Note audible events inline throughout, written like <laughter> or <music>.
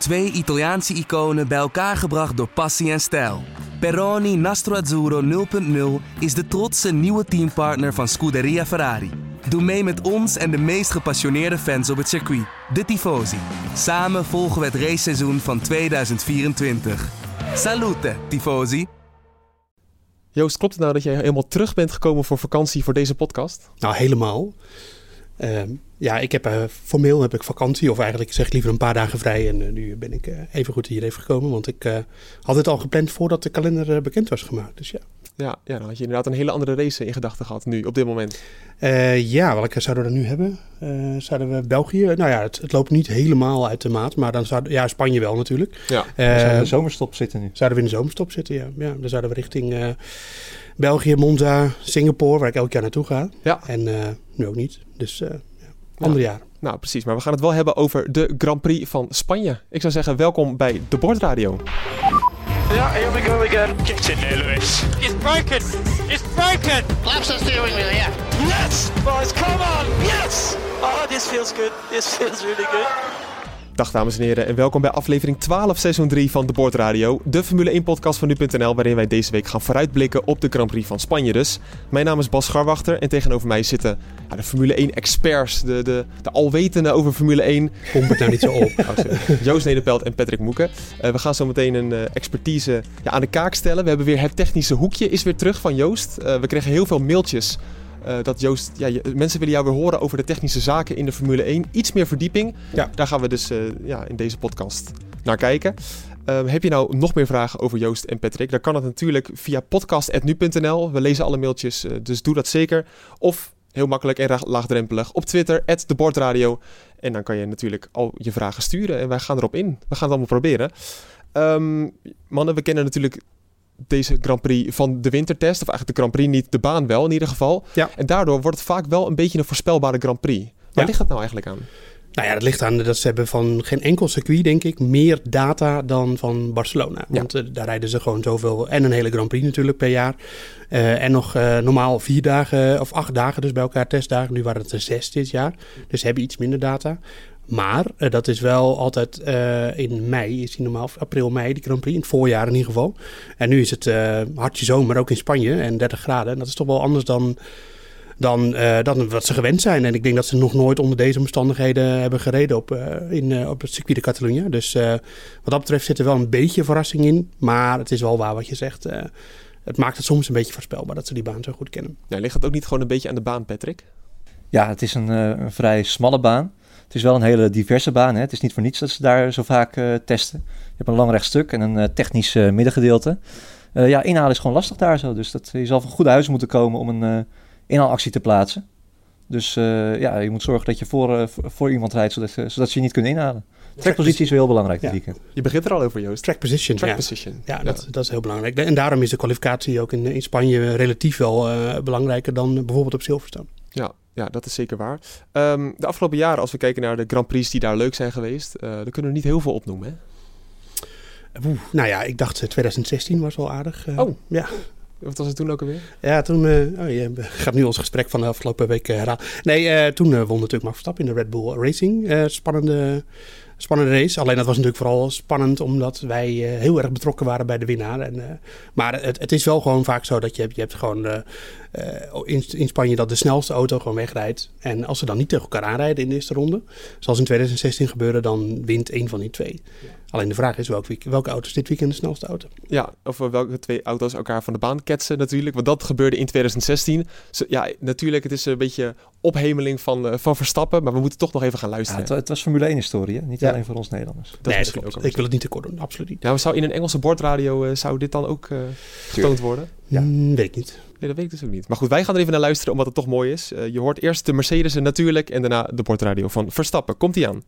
Twee Italiaanse iconen bij elkaar gebracht door passie en stijl. Peroni Nastro Azzurro 0.0 is de trotse nieuwe teampartner van Scuderia Ferrari. Doe mee met ons en de meest gepassioneerde fans op het circuit, de Tifosi. Samen volgen we het raceseizoen van 2024. Salute, Tifosi! Joost, klopt het nou dat jij helemaal terug bent gekomen voor vakantie voor deze podcast? Nou, helemaal. Ehm, ja, ik heb uh, formeel heb ik vakantie, of eigenlijk zeg ik liever een paar dagen vrij. En uh, nu ben ik uh, even goed hier even gekomen, want ik had het al gepland voordat de kalender bekend was gemaakt. Dus ja. Ja, ja, dan had je inderdaad een hele andere race in gedachten gehad nu, op dit moment. ja, welke zouden we er nu hebben? zouden we België? Nou ja, het, het, loopt niet helemaal uit de maat, maar dan zouden ja, Spanje wel natuurlijk. Ja, we zouden in de zomerstop zitten nu. Zouden we in de zomerstop zitten, ja. ja dan zouden we richting België, Monza, Singapore, waar ik elk jaar naartoe ga. Ja. En nu ook niet, dus andere jaren. Nou, precies. Maar we gaan het wel hebben over de Grand Prix van Spanje. Ik zou zeggen, welkom bij de Bordradio. Ja, here we go again. Get in there, Lewis. It's broken. It's broken. Laps the steering wheel, yeah. Yes, boys, come on. Yes. Oh, this feels good. This feels really good. Dag dames en heren en welkom bij aflevering 12 seizoen 3 van de Bordradio, de Formule 1 podcast van nu.nl waarin wij deze week gaan vooruitblikken op de Grand Prix van Spanje dus. Mijn naam is Bas Scharwachter en tegenover mij zitten ja, de Formule 1 experts, de, de, de alwetenden over Formule 1. Kom het nou niet zo op. <laughs> Oh, Joost Nederpelt en Patrick Moeken. Uh, we gaan zo meteen een uh, expertise ja, aan de kaak stellen. We hebben weer het technische hoekje is weer terug van Joost. Uh, we kregen heel veel mailtjes uh, dat Joost, ja, mensen willen jou weer horen over de technische zaken in de Formule 1. Iets meer verdieping. Ja. Daar gaan we dus uh, ja, in deze podcast naar kijken. Uh, heb je nou nog meer vragen over Joost en Patrick? Dan kan het natuurlijk via podcast.nu.nl. We lezen alle mailtjes, uh, dus doe dat zeker. Of heel makkelijk en laagdrempelig op Twitter, @debordradio. En dan kan je natuurlijk al je vragen sturen en wij gaan erop in. We gaan het allemaal proberen. Um, mannen, we kennen natuurlijk deze Grand Prix van de wintertest. Of eigenlijk de Grand Prix niet, de baan wel in ieder geval. Ja. En daardoor wordt het vaak wel een beetje een voorspelbare Grand Prix. Waar ligt dat nou eigenlijk aan? Nou ja, dat ligt aan dat ze hebben van geen enkel circuit, denk ik, meer data dan van Barcelona. Want uh, daar rijden ze gewoon zoveel. En een hele Grand Prix natuurlijk per jaar. Uh, en nog uh, normaal vier dagen of acht dagen dus bij elkaar testdagen. Nu waren het er zes dit jaar. Dus ze hebben iets minder data. Maar uh, dat is wel altijd uh, in mei, is die normaal, april, mei, die Grand Prix, in het voorjaar in ieder geval. En nu is het uh, hartje zomer, ook in Spanje, en 30 graden. En dat is toch wel anders dan, dan, dan wat ze gewend zijn. En ik denk dat ze nog nooit onder deze omstandigheden hebben gereden op, in, op het circuit de Catalunya. Dus wat dat betreft zit er wel een beetje verrassing in. Maar het is wel waar wat je zegt. het maakt het soms een beetje voorspelbaar dat ze die baan zo goed kennen. Ja, ligt het ook niet gewoon een beetje aan de baan, Patrick? Ja, het is een, een vrij smalle baan. Het is wel een hele diverse baan. Hè? Het is niet voor niets dat ze daar zo vaak uh, testen. Je hebt een lang rechtstuk en een uh, technisch uh, middengedeelte. ja, inhalen is gewoon lastig daar zo. Dus dat, je zal van goede huis moeten komen om een inhaalactie te plaatsen. Dus ja, je moet zorgen dat je voor, voor iemand rijdt, zodat, zodat ze je niet kunnen inhalen. Trackpositie is wel heel belangrijk dit weekend. Je begint er al over, Joost. Track position. Track ja. position. Ja, Dat, dat is heel belangrijk. En daarom is de kwalificatie ook in, in Spanje relatief wel belangrijker dan bijvoorbeeld op Silverstone. Ja, ja, dat is zeker waar. Um, de afgelopen jaren, als we kijken naar de Grand Prix die daar leuk zijn geweest, uh, dan kunnen we niet heel veel opnoemen. Hè? Oeh, nou ja, ik dacht 2016 was wel aardig. Uh, oh, ja. Wat was het toen ook alweer? Ja, toen uh, oh, je gaat nu ons gesprek van de afgelopen week herhalen. Nee, toen won natuurlijk Max Verstappen in de Red Bull Racing. spannende spannende race. Alleen dat was natuurlijk vooral spannend omdat wij uh, heel erg betrokken waren bij de winnaar. En, uh, maar het, het, is wel gewoon vaak zo dat je, je hebt gewoon uh, in, in, Spanje dat de snelste auto gewoon wegrijdt. En als ze dan niet tegen elkaar aanrijden in de eerste ronde, zoals in 2016 gebeurde, dan wint één van die twee. Ja. Alleen de vraag is welke, welke auto is dit weekend de snelste auto? Ja, of welke twee auto's elkaar van de baan ketsen natuurlijk. Want dat gebeurde in 2016. ja, natuurlijk, het is een beetje ophemeling van, van Verstappen. Maar we moeten toch nog even gaan luisteren. Ja, het, het, was Formule 1 historie, niet ja. alleen voor ons Nederlanders. Dat nee, dat klopt. Ik wil het niet te kort doen, absoluut niet. Ja, zou in een Engelse bordradio uh, zou dit dan ook uh, getoond worden? Ja, mm, weet ik niet. Nee, dat weet ik dus ook niet. Maar goed, wij gaan er even naar luisteren omdat het toch mooi is. Uh, je hoort eerst de Mercedes natuurlijk en daarna de bordradio van Verstappen. Komt ie aan.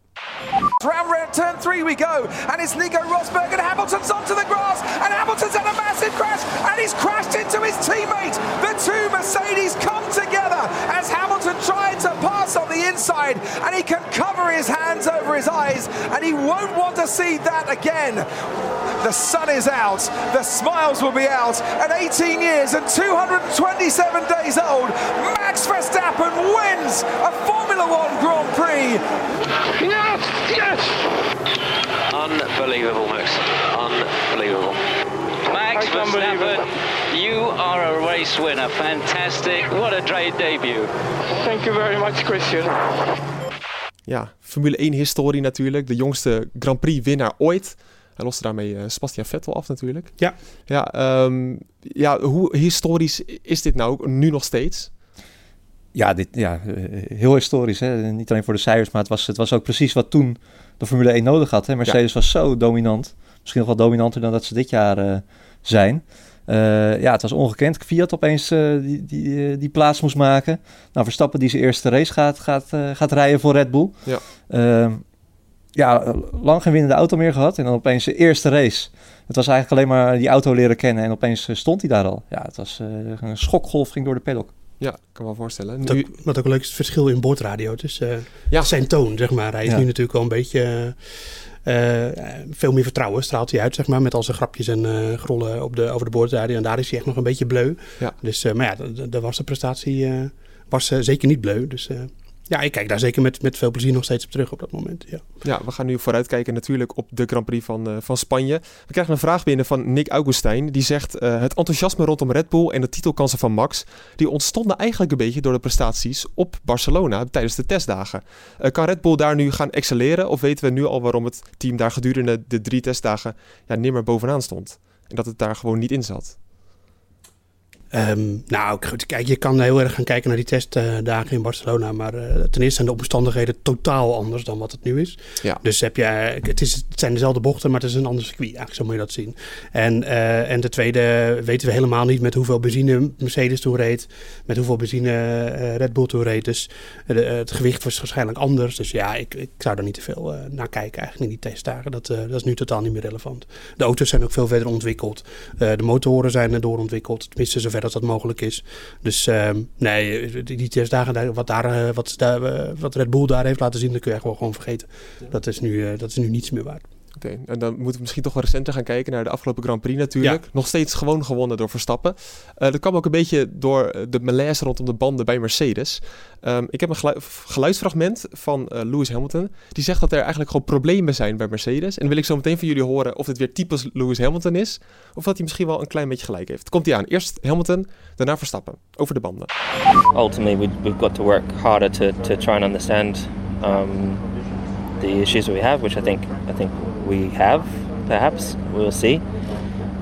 Round round turn three we go. And it's Nico Rosberg and Hamilton's onto the grass. And Hamilton's had a massive crash. And he's crashed into his teammate. The two Mercedes come inside. And he can cover his hands over his eyes. And he won't want to see that again. The sun is out. The smiles will be out. At 18 years and 227 days old, Max Verstappen wins a Formula Formula One Grand Prix. Yes! Yes! Unbelievable, Max. Unbelievable. Max Verstappen, you are a race winner. Fantastic. What a great debut. Thank you very much, Christian. Ja, Formule 1 historie natuurlijk. De jongste Grand Prix winnaar ooit. Hij loste daarmee uh, Sebastian Vettel af natuurlijk. Ja. Ja, um, ja, hoe historisch is dit nou nu nog steeds? Ja, dit, ja heel historisch. Hè? Niet alleen voor de cijfers, maar het was, het was ook precies wat toen de Formule 1 nodig had. Hè? Mercedes ja. was zo dominant. Misschien nog wel dominanter dan dat ze dit jaar uh, zijn. Uh, ja, het was ongekend. Fiat opeens uh, die, die, die plaats moest maken. Nou, Verstappen die zijn eerste race gaat, gaat, gaat rijden voor Red Bull. Ja. Ehm, ja, lang geen winnende auto meer gehad. En dan opeens de eerste race. Het was eigenlijk alleen maar die auto leren kennen. En opeens stond hij daar al. Ja, het was een schokgolf ging door de paddock. Ja, ik kan me wel voorstellen. Nu... Wat, ook, wat ook leuk is, het verschil in boordradio. Dus uh, ja. zijn toon, zeg maar. Hij is ja. nu natuurlijk wel een beetje... Uh, veel meer vertrouwen straalt hij uit, zeg maar. Met al zijn grapjes en uh, grollen op de, over de boordradio. En daar is hij echt nog een beetje bleu. Ja. Dus, maar ja, daar was de prestatie was, zeker niet bleu. Dus ja, ik kijk daar zeker met, met veel plezier nog steeds op terug op dat moment. Ja, we gaan nu vooruitkijken natuurlijk op de Grand Prix van, uh, van Spanje. We krijgen een vraag binnen van Nick Augustijn. Die zegt: uh, Het enthousiasme rondom Red Bull en de titelkansen van Max. die ontstonden eigenlijk een beetje door de prestaties op Barcelona tijdens de testdagen. Uh, kan Red Bull daar nu gaan excelleren? Of weten we nu al waarom het team daar gedurende de drie testdagen ja, nimmer bovenaan stond? En dat het daar gewoon niet in zat? Um, nou, kijk, je kan heel erg gaan kijken naar die testdagen in Barcelona. Maar uh, ten eerste zijn de omstandigheden totaal anders dan wat het nu is. Ja. Dus heb je, het, is, het zijn dezelfde bochten, maar het is een ander circuit. Eigenlijk zo moet je dat zien. En, uh, en de tweede weten we helemaal niet met hoeveel benzine Mercedes toen reed. Met hoeveel benzine uh, Red Bull toen reed. Dus het gewicht was waarschijnlijk anders. Dus ja, ik, ik zou er niet te veel naar kijken eigenlijk in die testdagen. Dat, dat is nu totaal niet meer relevant. De auto's zijn ook veel verder ontwikkeld. de motoren zijn doorontwikkeld. Tenminste, zover dat dat mogelijk is. Dus uh, nee, die, die testdagen, wat, daar, wat, daar, wat Red Bull daar heeft laten zien, dat kun je gewoon, gewoon vergeten. Dat, is nu, uh, dat is nu niets meer waard. Oké, okay. en dan moeten we misschien toch wel recenter gaan kijken naar de afgelopen Grand Prix natuurlijk. Ja. Nog steeds gewoon gewonnen door Verstappen. Uh, dat kwam ook een beetje door de malaise rondom de banden bij Mercedes. Um, ik heb een gelu geluidsfragment van uh, Lewis Hamilton. Die zegt dat er eigenlijk gewoon problemen zijn bij Mercedes. En dan wil ik zo meteen van jullie horen of dit weer typisch Lewis Hamilton is. Of dat hij misschien wel een klein beetje gelijk heeft. Komt hij aan. Eerst Hamilton, daarna Verstappen. Over de banden. Ultimately, we've got to work harder to, to try and understand um, the issues that we have, which I think, I think we have, perhaps. We'll see.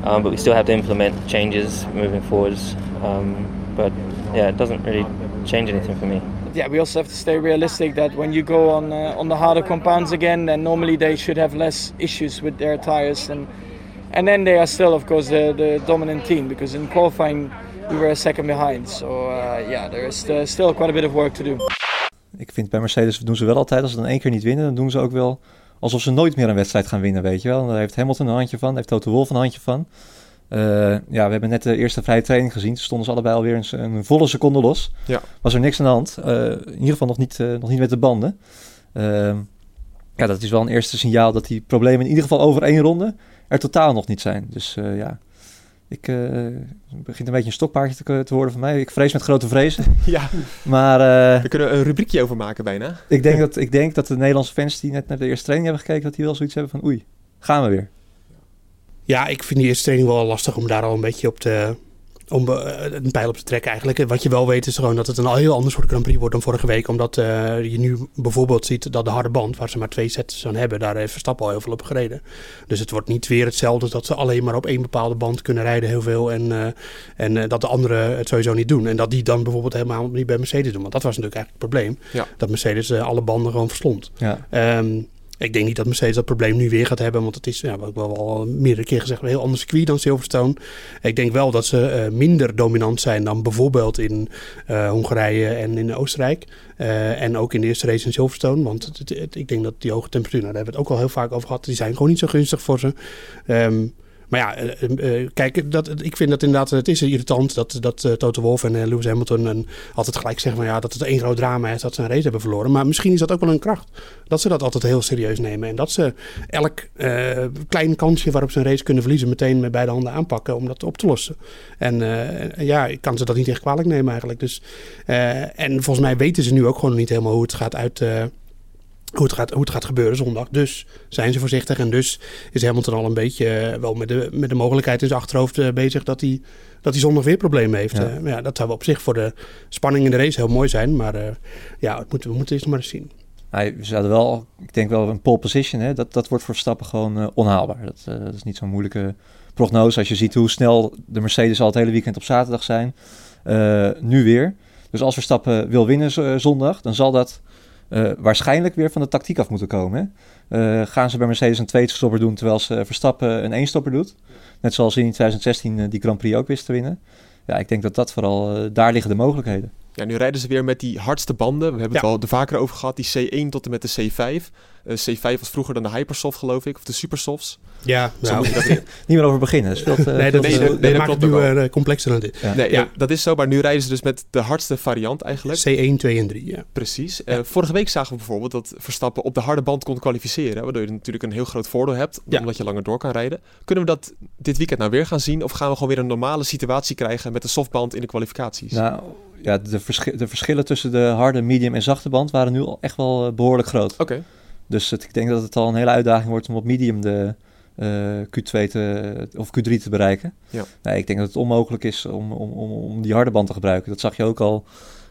Um, but we still have to implement changes moving forwards. Um, but yeah, it doesn't really change anything for me. Yeah, we also have to stay realistic that when you go on uh, on the harder compounds again, then normally they should have less issues with their tires, and and then they are still, of course, the, the dominant team because in qualifying we were a second behind. So uh, yeah, there is uh, still quite a bit of work to do. Ik vind bij Mercedes doen ze wel altijd, als ze dan één keer niet winnen, dan doen ze ook wel alsof ze nooit meer een wedstrijd gaan winnen, weet je wel. Daar heeft Hamilton een handje van, daar heeft Toto Wolff een handje van. Uh, ja, we hebben net de eerste vrije training gezien. Stonden ze allebei alweer een, een volle seconde los. Ja. Was er niks aan de hand. Uh, in ieder geval nog niet, uh, nog niet met de banden. ja, dat is wel een eerste signaal dat die problemen in ieder geval over één ronde er totaal nog niet zijn. Dus ja, ik uh, begint een beetje een stokpaardje te, te, worden van mij. Ik vrees met grote vrezen. <laughs> Ja, maar... Uh, we kunnen een rubriekje over maken bijna. Ik denk, dat, ik denk dat de Nederlandse fans die net naar de eerste training hebben gekeken... dat die wel zoiets hebben van oei, gaan we weer. Ja, ik vind die eerste training wel lastig om daar al een beetje op te... om een pijl op te trekken eigenlijk. Wat je wel weet is gewoon dat het een heel ander soort Grand Prix wordt dan vorige week. Omdat uh, je nu bijvoorbeeld ziet dat de harde band, waar ze maar twee sets aan hebben, daar heeft Verstappen al heel veel op gereden. Dus het wordt niet weer hetzelfde dat ze alleen maar op één bepaalde band kunnen rijden heel veel. En, uh, en uh, dat de anderen het sowieso niet doen. En dat die dan bijvoorbeeld helemaal niet bij Mercedes doen. Want dat was natuurlijk eigenlijk het probleem. Ja. Dat Mercedes alle banden gewoon verslond. Ja. Um, ik denk niet dat Mercedes dat probleem nu weer gaat hebben. Want het is, ja, wat ik wel al meerdere keer gezegd, een heel ander circuit dan Silverstone. Ik denk wel dat ze uh, minder dominant zijn dan bijvoorbeeld in uh, Hongarije en in Oostenrijk. Uh, en ook in de eerste race in Silverstone. Want het, ik denk dat die hoge temperatuur, nou, daar hebben we het ook al heel vaak over gehad. Die zijn gewoon niet zo gunstig voor ze. Um, Maar ja, uh, kijk, dat, ik vind dat inderdaad, het is irritant dat, dat Toto Wolff en Lewis Hamilton en altijd gelijk zeggen van ja, dat het één groot drama is dat ze een race hebben verloren. Maar misschien is dat ook wel een kracht. Dat ze dat altijd heel serieus nemen. En dat ze elk klein kansje waarop ze een race kunnen verliezen, meteen met beide handen aanpakken om dat op te lossen. En ja, ik kan ze dat niet echt kwalijk nemen eigenlijk. Dus, en volgens mij weten ze nu ook gewoon niet helemaal hoe het gaat uit hoe het, gaat, hoe het gaat gebeuren zondag. Dus zijn ze voorzichtig. En dus is Hamilton al een beetje eh, wel met de, met de mogelijkheid in zijn achterhoofd uh, bezig dat hij, dat hij zondag weer problemen heeft. Ja. Uh, ja, dat zou op zich voor de spanning in de race heel mooi zijn. Maar ja, het moet, we moeten eerst maar eens zien. Hij, we zouden wel, ik denk wel een pole position, hè, dat, dat wordt voor Verstappen gewoon onhaalbaar. Dat, dat is niet zo'n moeilijke prognose. Als je ziet hoe snel de Mercedes al het hele weekend op zaterdag zijn. nu weer. Dus als Verstappen wil winnen zondag, dan zal dat uh, waarschijnlijk weer van de tactiek af moeten komen. Uh, gaan ze bij Mercedes een tweede stopper doen terwijl ze Verstappen een één stopper doet? Net zoals in 2016 uh, die Grand Prix ook wist te winnen. Ja, ik denk dat dat vooral eh, daar liggen de mogelijkheden. Ja, nu rijden ze weer met die hardste banden. We hebben het al de vaker over gehad, die C1 tot en met de C5. Uh, C5 was vroeger dan de Hypersoft, geloof ik, of de Supersofts. Ja, nou, dat <laughs> niet meer over beginnen. <laughs> Dat uh, nee, dat, nee, nee, nee, dat maakt het nu complexer dan dit. Ja. Nee, ja. dat is zo, maar nu rijden ze dus met de hardste variant eigenlijk. C1, 2 en 3, ja. Precies. Ja. vorige week zagen we bijvoorbeeld dat Verstappen op de harde band kon kwalificeren. Waardoor je natuurlijk een heel groot voordeel hebt, omdat je langer door kan rijden. Kunnen we dat dit weekend nou weer gaan zien? Of gaan we gewoon weer een normale situatie krijgen met de softband in de kwalificaties? Nou, ja, de, verschi de verschillen tussen de harde, medium en zachte band waren nu al echt wel behoorlijk groot. Oké. Okay. Dus het, ik denk dat het al een hele uitdaging wordt om op medium de uh, Q2 te, of Q3 te bereiken. Ja. Nee, ik denk dat het onmogelijk is om, om, om, om die harde band te gebruiken. Dat zag je ook al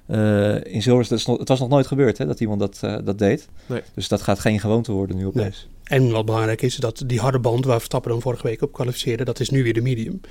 uh, in Silverstone. Het was nog nooit gebeurd hè, dat iemand dat, uh, dat deed. Nee. Dus dat gaat geen gewoonte worden nu opeens. Nee. En wat belangrijk is, dat die harde band waar Verstappen dan vorige week op kwalificeerde, dat is nu weer de medium.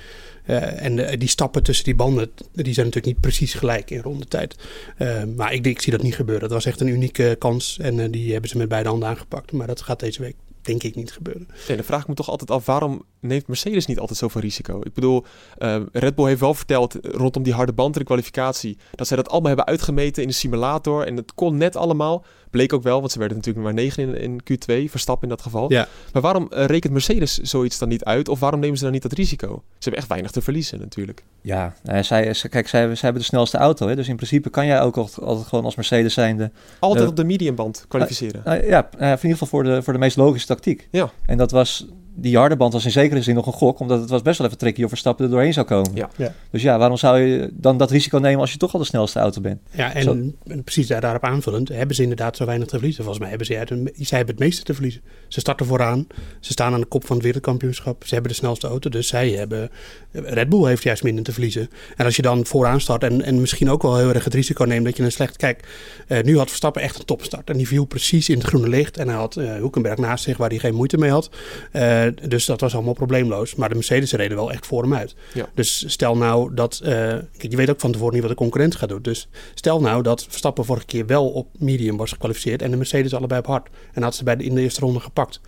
Uh, en de, die stappen tussen die banden, die zijn natuurlijk niet precies gelijk in rondetijd. Uh, maar ik, ik zie dat niet gebeuren. Dat was echt een unieke kans en uh, die hebben ze met beide handen aangepakt. Maar dat gaat deze week denk ik niet gebeuren. Dan vraag me toch altijd af, waarom neemt Mercedes niet altijd zoveel risico? Ik bedoel, uh, Red Bull heeft wel verteld rondom die harde band in de kwalificatie, dat zij dat allemaal hebben uitgemeten in de simulator en het kon net allemaal. Bleek ook wel, want ze werden natuurlijk maar 9 in, in Q2, Verstappen in dat geval. Ja. Maar waarom uh, rekent Mercedes zoiets dan niet uit? Of waarom nemen ze dan niet dat risico? Ze hebben echt weinig te verliezen natuurlijk. Ja, uh, zij, kijk, zij, zij hebben de snelste auto. Hè? Dus in principe kan jij ook altijd, altijd gewoon als Mercedes zijnde... Altijd op de mediumband kwalificeren. ja, in ieder geval voor de, voor de meest logische tactiek. Ja. En dat was die harde band was in zekere zin nog een gok, omdat het was best wel even tricky of Verstappen er doorheen zou komen. Ja. ja. Dus ja, waarom zou je dan dat risico nemen als je toch al de snelste auto bent? Ja, en, en precies daarop aanvullend hebben ze inderdaad zo weinig te verliezen. Volgens mij hebben ze, uit een, zij hebben het meeste te verliezen. Ze starten vooraan, ze staan aan de kop van het wereldkampioenschap, ze hebben de snelste auto, dus zij hebben, Red Bull heeft juist minder te verliezen. En als je dan vooraan start en, en misschien ook wel heel erg het risico neemt dat je een slecht, kijk, uh, nu had Verstappen echt een topstart en die viel precies in het groene licht en hij had uh, Hoekenberg naast zich waar hij geen moeite mee had. Uh, dus dat was allemaal probleemloos. Maar de Mercedes reden wel echt voor hem uit. Ja. Dus stel nou dat. Uh, je weet ook van tevoren niet wat de concurrent gaat doen. Dus stel nou dat Verstappen vorige keer wel op medium was gekwalificeerd. en de Mercedes allebei op hard. En had ze bij de, in de eerste ronde gepakt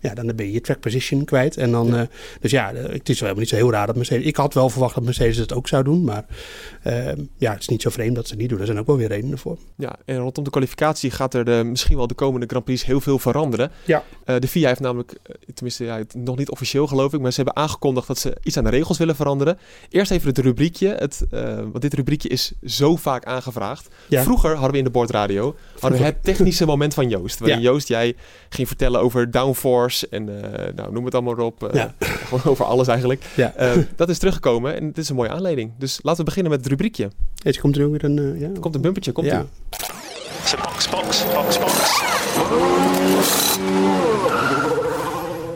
ja, dan ben je je track position kwijt. En dan, ja. Uh, dus ja, het is wel niet zo heel raar dat Mercedes... Ik had wel verwacht dat Mercedes het ook zou doen. Maar uh, ja, het is niet zo vreemd dat ze het niet doen. Er zijn ook wel weer redenen voor. Ja, en rondom de kwalificatie gaat er de, misschien wel de komende Grand Prix heel veel veranderen. Ja. Uh, de FIA heeft namelijk, tenminste ja, nog niet officieel geloof ik... maar ze hebben aangekondigd dat ze iets aan de regels willen veranderen. Eerst even het rubriekje. Het, want dit rubriekje is zo vaak aangevraagd. Ja. Vroeger hadden we in de bordradio hadden we het technische moment van Joost. Waarin ja. Joost, jij ging vertellen over downforce en uh, nou, noem het allemaal op. Ja. <laughs> Gewoon over alles eigenlijk. Ja. Uh, dat is teruggekomen en het is een mooie aanleiding. Dus laten we beginnen met het rubriekje. Ja, komt er ook weer een... ja. Er komt een bumpertje, komt ja. box, box, box, box.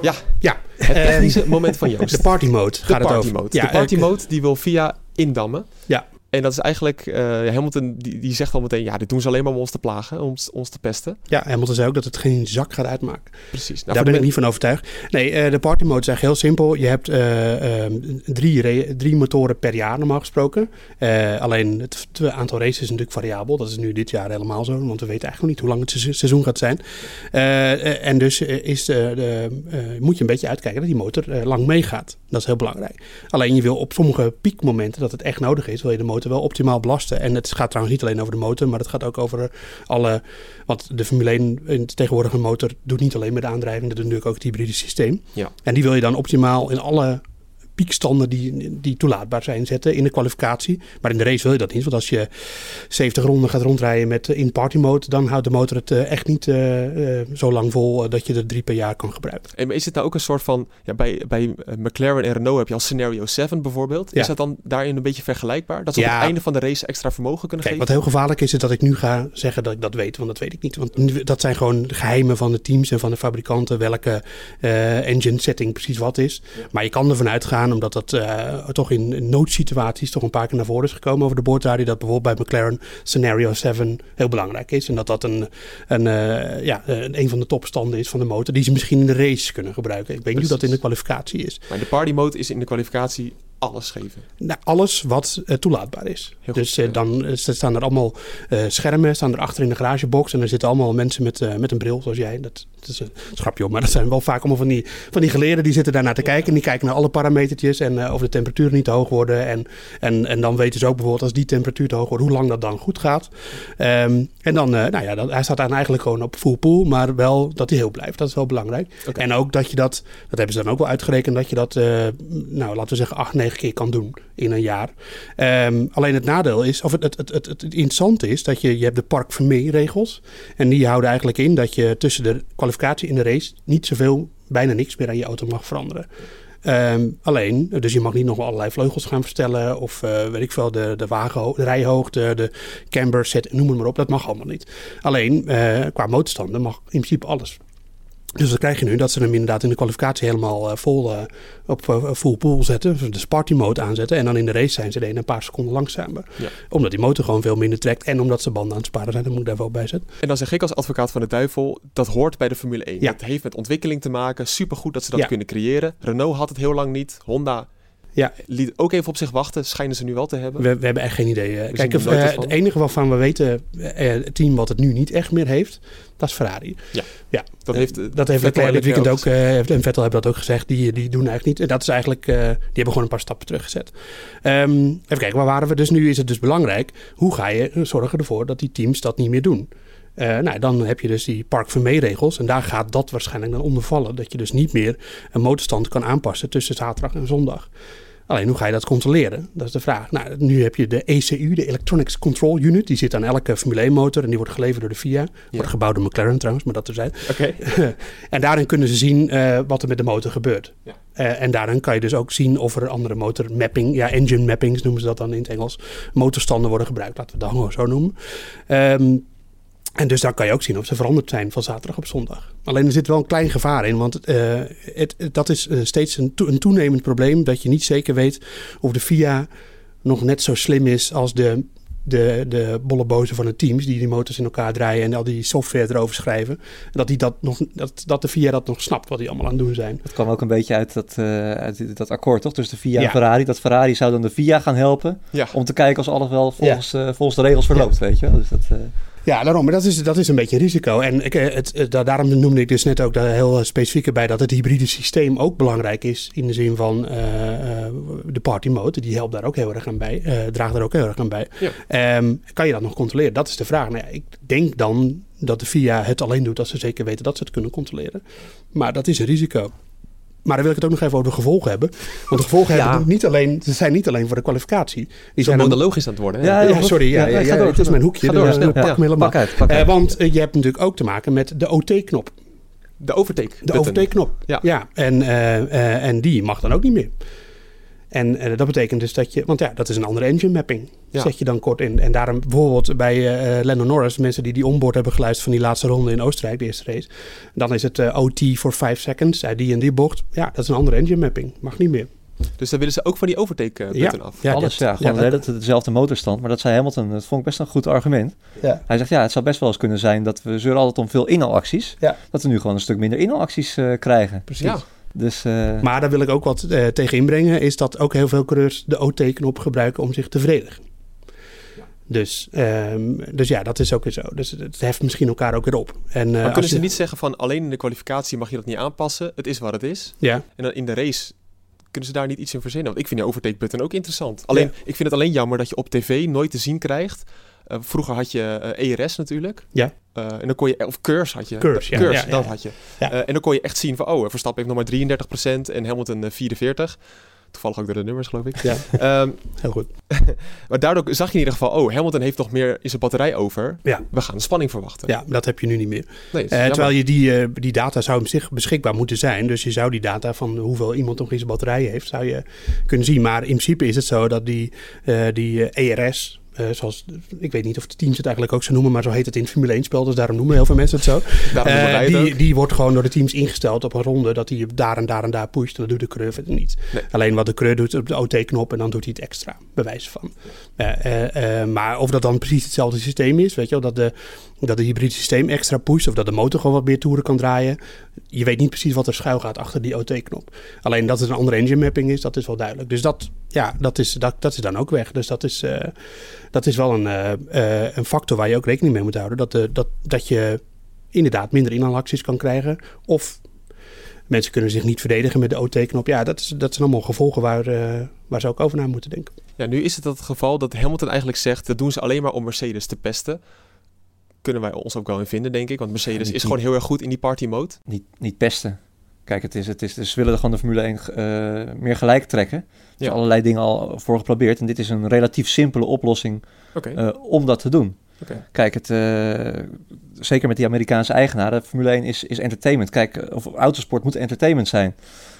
Ja, ja. het technische moment van Joost. <laughs> De party mode de gaat party het over. Mode. Ja, de party mode die wil via indammen. Ja. En dat is eigenlijk, uh, Hamilton die, die zegt al meteen, ja, dit doen ze alleen maar om ons te plagen, om ons, te pesten. Ja, Hamilton zei ook dat het geen zak gaat uitmaken. Precies. Nou, Daar ben ik niet van overtuigd. Nee, uh, de party mode is eigenlijk heel simpel. Je hebt uh, drie, drie motoren per jaar normaal gesproken. alleen het, het, aantal races is natuurlijk variabel. Dat is nu dit jaar helemaal zo, want we weten eigenlijk nog niet hoe lang het seizoen gaat zijn. en dus is de, de, moet je een beetje uitkijken dat die motor lang meegaat. Dat is heel belangrijk. Alleen je wil op sommige piekmomenten dat het echt nodig is, wil je de motor motor wel optimaal belasten. En het gaat trouwens niet alleen over de motor, maar het gaat ook over alle... Want de Formule 1 in de tegenwoordige motor doet niet alleen met de aandrijving, dat doet natuurlijk ook het hybride systeem. Ja. En die wil je dan optimaal in alle piekstanden die, die toelaatbaar zijn zetten in de kwalificatie. Maar in de race wil je dat niet. Want als je 70 ronden gaat rondrijden met eh, in party mode, dan houdt de motor het eh, echt niet uh, uh, zo lang vol dat je er drie per jaar kan gebruiken. En is het nou ook een soort van, ja, bij, bij McLaren en Renault heb je al scenario 7 bijvoorbeeld. Ja. Is dat dan daarin een beetje vergelijkbaar? Dat ze Ja. op het einde van de race extra vermogen kunnen Kijk, wat geven? heel gevaarlijk is, is dat ik nu ga zeggen dat ik dat weet. Want dat weet ik niet. Want dat zijn gewoon geheimen van de teams en van de fabrikanten. Welke eh, engine setting precies wat is. Maar je kan ervan uitgaan, omdat dat eh, toch in, noodsituaties toch een paar keer naar voren is gekomen over de boordradio. Dat bijvoorbeeld bij McLaren scenario 7 heel belangrijk is. En dat dat een, een, eh, ja, een, een van de topstanden is van de motor. Die ze misschien in de race kunnen gebruiken. Ik weet niet hoe dat in de kwalificatie is. Maar de party mode is in de kwalificatie alles geven. Nou, alles wat eh, toelaatbaar is. Dus eh, dan eh, staan er allemaal schermen, staan er achter in de garagebox. En er zitten allemaal mensen met, met een bril, zoals jij. Dat, dat is een schrapje op, maar dat zijn wel vaak allemaal van die, van die geleerden die zitten daarnaar te kijken. En die kijken naar alle parametertjes en of de temperaturen niet te hoog worden. En, en, en dan weten ze ook bijvoorbeeld als die temperatuur te hoog wordt, hoe lang dat dan goed gaat. Ehm, en dan, nou ja, dan, hij staat dan eigenlijk gewoon op full pool, maar wel dat hij heel blijft. Dat is wel belangrijk. En ook dat je dat, dat hebben ze dan ook wel uitgerekend, dat je dat, nou laten we zeggen, acht, keer kan doen in een jaar. Ehm, alleen het nadeel is, of het, het, het, het, is, dat je, je hebt de Park Vermeer regels. En die houden eigenlijk in dat je tussen de kwalificatie en de race niet zoveel, bijna niks meer aan je auto mag veranderen. Ehm, alleen, dus je mag niet nog allerlei vleugels gaan verstellen of eh, weet ik veel, de, de, wagenho- de rijhoogte, de camber set, noem het maar op. Dat mag allemaal niet. Alleen, eh, qua motorstanden mag in principe alles. Dus dan krijg je nu dat ze hem inderdaad in de kwalificatie helemaal eh, vol eh, op eh, full pool zetten. Dus de Sparty mode aanzetten. En dan in de race zijn ze er een paar seconden langzamer. Ja. Omdat die motor gewoon veel minder trekt. En omdat ze banden aan het sparen zijn. Dat moet ik daar wel bij zetten. En dan zeg ik als advocaat van de duivel, dat hoort bij de Formule 1. Ja. Dat heeft met ontwikkeling te maken. Supergoed dat ze dat Ja. kunnen creëren. Renault had het heel lang niet. Honda Ja, liet ook even op zich wachten. Schijnen ze nu wel te hebben. we, we hebben echt geen idee. eh. We Kijk, nooit eh, het enige waarvan we weten, eh, het team wat het nu niet echt meer heeft, dat is Ferrari. Ja, Ja, dat heeft, eh, dat heeft Vettel dit en weekend ook, en Vettel hebben dat ook gezegd. Die, die doen eigenlijk niet. En dat is eigenlijk, die hebben gewoon een paar stappen teruggezet. Ehm, even kijken, waar waren we? Dus nu is het dus belangrijk. Hoe ga je zorgen ervoor dat die teams dat niet meer doen? Eh, nou, dan heb je dus die Park Vermee regels. En daar gaat dat waarschijnlijk dan onder vallen. Dat je dus niet meer een motorstand kan aanpassen tussen zaterdag en zondag. Alleen hoe ga je dat controleren? Dat is de vraag. Nou, nu heb je de ECU, de Electronics Control Unit. Die zit aan elke Formule 1 motor en die wordt geleverd door de FIA. Wordt gebouwd door McLaren trouwens, maar dat er zijn. Oké. <laughs> en daarin kunnen ze zien eh, wat er met de motor gebeurt. Ja. Eh, en daarin kan je dus ook zien of er andere motormapping, ja, engine mappings noemen ze dat dan in het Engels, motorstanden worden gebruikt. Laten we het dan gewoon zo noemen. Ehm, en dus dan kan je ook zien of ze veranderd zijn van zaterdag op zondag. Alleen er zit wel een klein gevaar in, want eh, het, het- dat is eh, steeds een, een toenemend probleem dat je niet zeker weet of de FIA nog net zo slim is als de, de, de bollebozen van de teams die die motors in elkaar draaien en al die software erover schrijven. Dat, die dat, nog, dat, dat de FIA dat nog snapt wat die allemaal aan het doen zijn. Dat kwam ook een beetje uit dat, eh, uit dat akkoord, toch? Tussen de VIA Ja. en Ferrari. Dat Ferrari zou dan de VIA gaan helpen Ja. om te kijken of alles wel volgens, volgens de regels verloopt, weet je wel. Dus dat, Ja, daarom. Maar dat is, dat is een beetje een risico. En ik, eh, het, het- da- daarom noemde ik dus net ook daar heel specifiek bij dat het hybride systeem ook belangrijk is. In de zin van eh, eh, de party mode. Die helpt daar ook heel erg aan bij. eh, draagt daar ook heel erg aan bij. Ja. Ehm, kan je dat nog controleren? Dat is de vraag. Nou ja, ik denk dan dat de FIA het alleen doet als ze zeker weten dat ze het kunnen controleren. Maar dat is een risico. Maar dan wil ik het ook nog even over de gevolgen hebben. Want de gevolgen Ja. hebben niet alleen, ze zijn niet alleen voor de kwalificatie. Die zijn monologisch aan het worden. hè? Ja, ja, sorry. Ja, Ja, ja, ga ja, door, het ga is mijn door. hoekje. Ga door, dus, snel. pak Ja, me helemaal. pak uit, pak Eh, want eh, je hebt natuurlijk ook te maken met de OT-knop. De overtake. De OT-knop. Ja. Ja. en, eh, eh, en die mag dan ook niet meer. En eh, dat betekent dus dat je, want ja, dat is een andere engine mapping. Ja. Zet je dan kort in. En daarom bijvoorbeeld bij eh Lennon Norris, mensen die die onboard hebben geluisterd van die laatste ronde in Oostenrijk, de eerste race. Dan is het eh, OT voor 5 seconds, uit die en die bocht. Ja, dat is een andere engine mapping. Mag niet meer. Dus dan willen ze ook van die overtake eh, Ja. button af. Ja, alles, dat- ja. Gewoon ja, dat- dezelfde motorstand. Maar dat zei Hamilton, dat vond ik best een goed argument. Ja. Hij zegt, ja, het zou best wel eens kunnen zijn dat we zeuren altijd om veel inhalacties. Ja. Dat we nu gewoon een stuk minder inhalacties eh krijgen. Precies. Dus eh, Maar daar wil ik ook wat eh, tegen inbrengen, is dat ook heel veel coureurs de OT-knop gebruiken om zich te verdedigen. Dus, ehm, dus ja, dat is ook weer zo. Dus het, heft misschien elkaar ook weer op. En, eh, Maar kunnen ze je- niet zeggen van alleen in de kwalificatie mag je dat niet aanpassen. Het is wat het is. Ja, En dan in de race kunnen ze daar niet iets in verzinnen? Want ik vind die overtake button ook interessant. Alleen, ik vind het alleen jammer dat je op tv nooit te zien krijgt. Uh, vroeger had je uh, ERS natuurlijk. Ja. Uh, en dan kon je, of Curse had je. Curse, ja. Curse, ja, dat ja. had je. en dan kon je echt zien van, oh, Verstappen heeft nog maar 33% en Hamilton 44%. Toevallig ook door de nummers, geloof ik. Ja, um, <laughs> heel goed. <laughs> maar daardoor zag je in ieder geval, oh, Hamilton heeft nog meer in zijn batterij over. Ja. We gaan de spanning verwachten. Ja, dat heb je nu niet meer. Nee, uh, terwijl je die, uh, die data zou op zich beschikbaar moeten zijn. Dus je zou die data van hoeveel iemand nog in zijn batterij heeft, zou je kunnen zien. Maar in principe is het zo dat die, uh, die ERS, uh, zoals, ik weet niet of de teams het eigenlijk ook zo noemen, maar zo heet het in het Formule 1 spel, dus daarom noemen heel veel mensen het zo. <laughs> Uh, die, die wordt gewoon door de teams ingesteld op een ronde, dat hij daar en daar en daar pusht. Dat doet de coureur verder niet. Nee. Alleen wat de coureur doet op de OT-knop en dan doet hij het extra, bewijs van. Uh, maar of dat dan precies hetzelfde systeem is, weet je wel, dat de, dat de hybride systeem extra pusht of dat de motor gewoon wat meer toeren kan draaien. Je weet niet precies wat er schuil gaat achter die OT-knop. Alleen dat het een andere engine mapping is, dat is wel duidelijk. Dus dat, ja, dat, is, dat, dat is dan ook weg. Dus dat is, uh, dat is wel een, uh, uh, een factor waar je ook rekening mee moet houden. Dat, de, dat, dat je inderdaad minder inhaalacties kan krijgen. Of mensen kunnen zich niet verdedigen met de OT-knop. Ja, dat, is, dat zijn allemaal gevolgen waar, waar ze ook over na moeten denken. Ja, nu is het het geval dat Hamilton eigenlijk zegt... dat doen ze alleen maar om Mercedes te pesten kunnen wij ons ook wel in vinden, denk ik. Want Mercedes Ja, is gewoon heel erg goed in die party mode. Niet, niet pesten. Kijk, het is, het is, dus ze willen gewoon de Formule 1 uh, meer gelijk trekken. Er zijn Ja. allerlei dingen al voor geprobeerd. En dit is een relatief simpele oplossing eh, om dat te doen. Kijk, het, eh, zeker met die Amerikaanse eigenaren, Formule 1 is, is entertainment. Kijk, eh, of autosport moet entertainment zijn.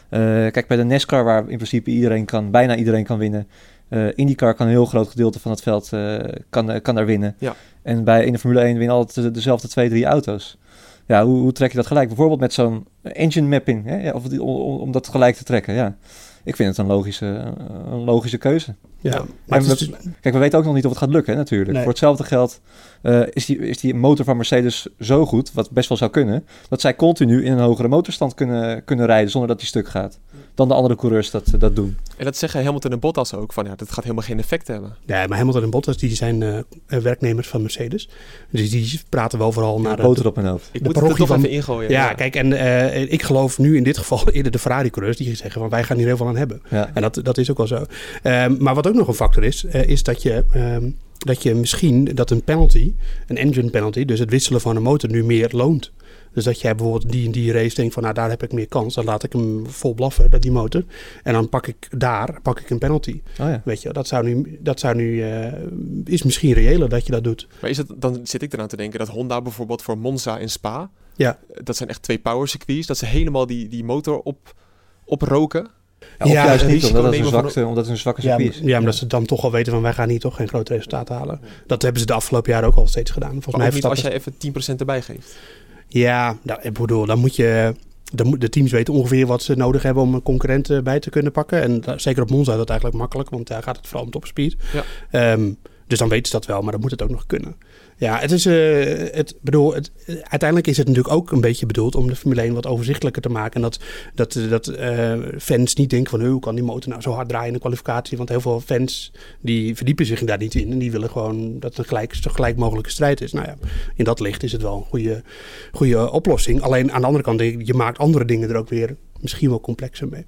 Eh, kijk, bij de NASCAR, waar in principe iedereen kan, bijna iedereen kan winnen. eh IndyCar kan een heel groot gedeelte van het veld eh, kan, eh, kan daar winnen. Ja. En bij in de Formule 1 winnen altijd de- dezelfde twee, drie auto's. Ja, hoe, hoe trek je dat gelijk? Bijvoorbeeld met zo'n engine mapping, hè? Of die, om, dat gelijk te trekken. Ja. Ik vind het een logische, een logische keuze. Ja, maar we- dus- kijk, we weten ook nog niet of het gaat lukken, hè, natuurlijk. Nee. Voor hetzelfde geld eh, is, die, is die motor van Mercedes zo goed, wat best wel zou kunnen, dat zij continu in een hogere motorstand kunnen, kunnen rijden zonder dat die stuk gaat. Dan de andere coureurs dat, dat doen. En dat zeggen Hamilton en Bottas ook, van ja, dat gaat helemaal geen effect hebben. Ja, maar Hamilton en Bottas die zijn eh, eh, werknemers van Mercedes. Dus die praten wel vooral naar de, boter op hun hoofd. Ik de moet het er toch van- even ingooien. Ja, kijk, en eh, ik geloof nu in dit geval <laughs> eerder de Ferrari-coureurs die zeggen van wij gaan hier heel veel aan hebben. Ja. En dat, dat is ook wel zo. Ehm, maar wat ook nog een factor is, eh, is dat je, ehm, dat je misschien dat een penalty, een engine penalty, dus het wisselen van een motor nu meer loont. Dus dat jij bijvoorbeeld die en die race denkt van nou daar heb ik meer kans, dan laat ik hem vol blaffen, dat die motor. En dan pak ik daar pak ik een penalty. Oh ja. Weet je, dat zou nu, dat zou nu eh, is misschien reëler dat je dat doet. Maar is het, dan zit ik eraan te denken dat Honda bijvoorbeeld voor Monza en Spa, Ja. eh, dat zijn echt twee power circuits, dat ze helemaal die, die motor op, oproken. Ja, Ja, juist niet, omdat het, een van zwakte, omdat het een zwakke Ja, circuit is. ja, omdat ze dan toch al weten van wij gaan hier toch geen groot resultaat halen. Dat hebben ze de afgelopen jaren ook al steeds gedaan. Volgens Maar mij ook niet als jij even 10% erbij geeft. Ja, nou, ik bedoel, dan moet je. Moet, de teams weten ongeveer wat ze nodig hebben om een concurrent eh, bij te kunnen pakken. En zeker op Monza is dat eigenlijk makkelijk, want daar gaat het vooral om topspeed. Ja. Ehm, dus dan weten ze dat wel, maar dan moet het ook nog kunnen. Ja, het is. eh, het, bedoel, het, uiteindelijk is het natuurlijk ook een beetje bedoeld om de Formule 1 wat overzichtelijker te maken. En dat, dat, eh, dat eh, fans niet denken van "Oh, hoe kan die motor nou zo hard draaien in de kwalificatie. Want heel veel fans die verdiepen zich daar niet in. En die willen gewoon dat het een gelijk, mogelijke strijd is. Nou ja, in dat licht is het wel een goede, goede oplossing. Alleen aan de andere kant, je maakt andere dingen er ook weer misschien wel complexer mee.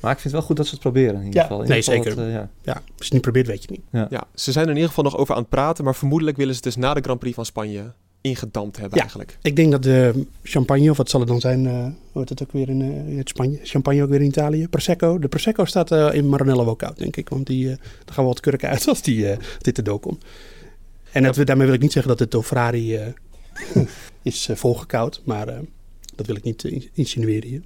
Maar ik vind het wel goed dat ze het proberen in ieder Ja, geval. In nee, geval zeker. dat, eh, ja. Ja, als je het niet probeert, weet je het niet. Ja, ze zijn er in ieder geval nog over aan het praten, maar vermoedelijk willen ze het dus na de Grand Prix van Spanje ingedampt hebben Ja. eigenlijk. Ik denk dat de champagne, of wat zal het dan zijn, eh hoe heet het ook weer in, eh, in het Spanje? Champagne ook weer in Italië. Prosecco. De Prosecco staat eh, in Maranello wel koud, denk ik. Want die, eh daar gaan we wat kurken uit <laughs> als die, eh, dit te dook komt. En dat, we- daarmee wil ik niet zeggen dat Ferrari eh, <laughs> is eh, volgekoud. Maar eh, dat wil ik niet eh, insinueren hier.